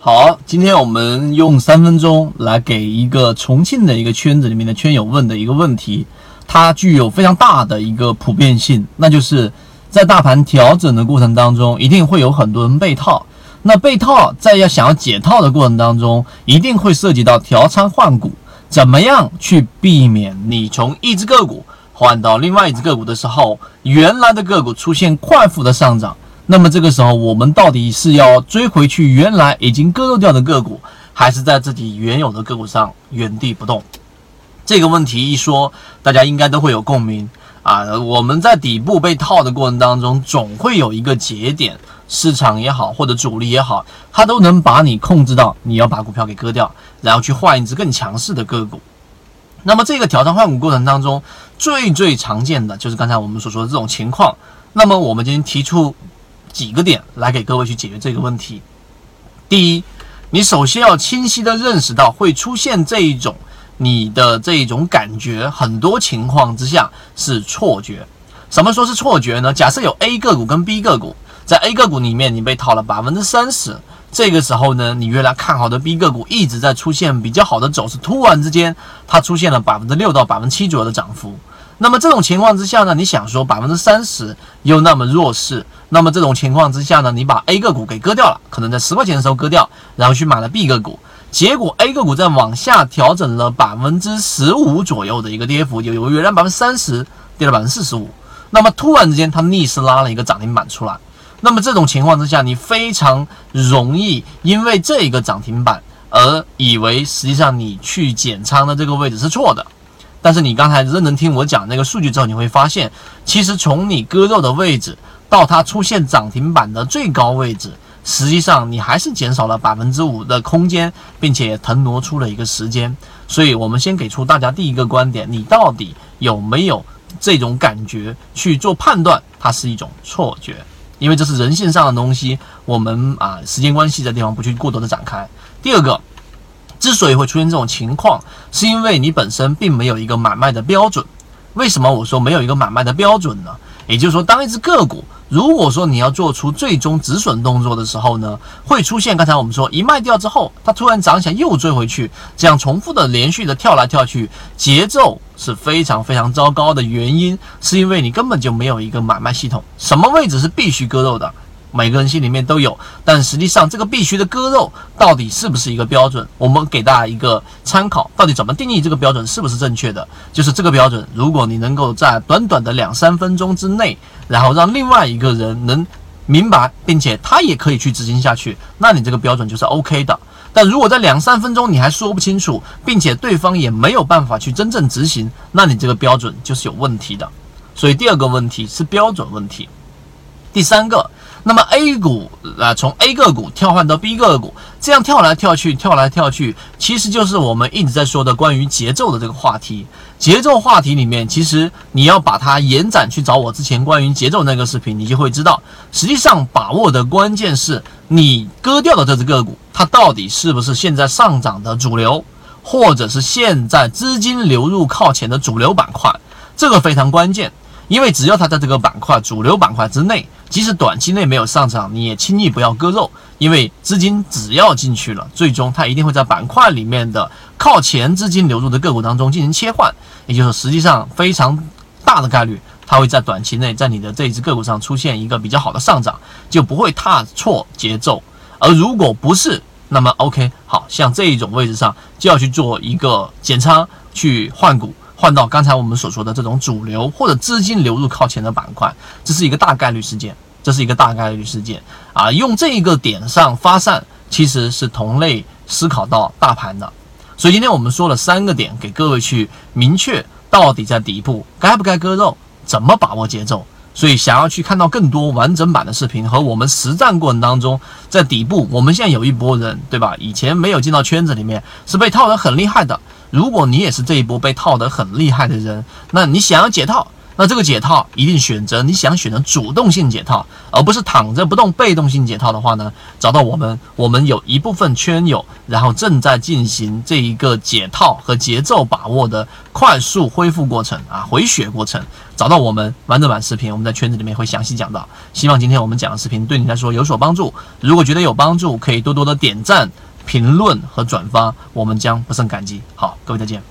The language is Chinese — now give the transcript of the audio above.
好，今天我们用三分钟来给一个重庆的一个圈子里面的圈友问的一个问题，它具有非常大的一个普遍性，那就是在大盘调整的过程当中，一定会有很多人被套。那被套在要想要解套的过程当中，一定会涉及到调仓换股，怎么样去避免你从一只个股换到另外一只个股的时候，原来的个股出现快速的上涨？那么这个时候，我们到底是要追回去原来已经割肉掉的个股，还是在自己原有的个股上原地不动？这个问题一说，大家应该都会有共鸣啊！我们在底部被套的过程当中，总会有一个节点，市场也好，或者主力也好，它都能把你控制到你要把股票给割掉，然后去换一只更强势的个股。那么这个调仓换股过程当中，最最常见的就是刚才我们所说的这种情况。那么我们今天提出。几个点来给各位去解决这个问题。第一，你首先要清晰的认识到会出现这一种你的这一种感觉，很多情况之下是错觉。什么说是错觉呢？假设有 A 个股跟 B 个股，在 A 个股里面你被套了百分之三十，这个时候呢，你原来看好的 B 个股一直在出现比较好的走势，突然之间它出现了百分之六到百分之七左右的涨幅。那么这种情况之下呢，你想说百分之三十又那么弱势，那么这种情况之下呢，你把 A 个股给割掉了，可能在十块钱的时候割掉，然后去买了 B 个股，结果 A 个股在往下调整了百分之十五左右的一个跌幅，有有原来百分之三十跌了百分之四十五，那么突然之间它逆势拉了一个涨停板出来，那么这种情况之下，你非常容易因为这一个涨停板而以为实际上你去减仓的这个位置是错的。但是你刚才认真听我讲那个数据之后，你会发现，其实从你割肉的位置到它出现涨停板的最高位置，实际上你还是减少了百分之五的空间，并且腾挪出了一个时间。所以，我们先给出大家第一个观点：你到底有没有这种感觉去做判断？它是一种错觉，因为这是人性上的东西。我们啊，时间关系的地方不去过多的展开。第二个。之所以会出现这种情况，是因为你本身并没有一个买卖的标准。为什么我说没有一个买卖的标准呢？也就是说，当一只个股，如果说你要做出最终止损动作的时候呢，会出现刚才我们说一卖掉之后，它突然涨起来又追回去，这样重复的连续的跳来跳去，节奏是非常非常糟糕的原因，是因为你根本就没有一个买卖系统，什么位置是必须割肉的。每个人心里面都有，但实际上这个必须的割肉到底是不是一个标准？我们给大家一个参考，到底怎么定义这个标准是不是正确的？就是这个标准，如果你能够在短短的两三分钟之内，然后让另外一个人能明白，并且他也可以去执行下去，那你这个标准就是 OK 的。但如果在两三分钟你还说不清楚，并且对方也没有办法去真正执行，那你这个标准就是有问题的。所以第二个问题是标准问题，第三个。那么 A 股啊，从 A 个股跳换到 B 个股，这样跳来跳去，跳来跳去，其实就是我们一直在说的关于节奏的这个话题。节奏话题里面，其实你要把它延展去找我之前关于节奏那个视频，你就会知道，实际上把握的关键是你割掉的这只个股，它到底是不是现在上涨的主流，或者是现在资金流入靠前的主流板块，这个非常关键。因为只要它在这个板块主流板块之内，即使短期内没有上涨，你也轻易不要割肉。因为资金只要进去了，最终它一定会在板块里面的靠前资金流入的个股当中进行切换，也就是实际上非常大的概率，它会在短期内在你的这一只个股上出现一个比较好的上涨，就不会踏错节奏。而如果不是，那么 OK，好像这一种位置上就要去做一个减仓，去换股。换到刚才我们所说的这种主流或者资金流入靠前的板块，这是一个大概率事件，这是一个大概率事件啊！用这一个点上发散，其实是同类思考到大盘的。所以今天我们说了三个点，给各位去明确到底在底部该不该割肉，怎么把握节奏。所以想要去看到更多完整版的视频和我们实战过程当中，在底部我们现在有一波人，对吧？以前没有进到圈子里面，是被套得很厉害的。如果你也是这一波被套得很厉害的人，那你想要解套，那这个解套一定选择你想选择主动性解套，而不是躺着不动被动性解套的话呢，找到我们，我们有一部分圈友，然后正在进行这一个解套和节奏把握的快速恢复过程啊，回血过程。找到我们完整版视频，我们在圈子里面会详细讲到。希望今天我们讲的视频对你来说有所帮助。如果觉得有帮助，可以多多的点赞、评论和转发，我们将不胜感激。好，各位再见。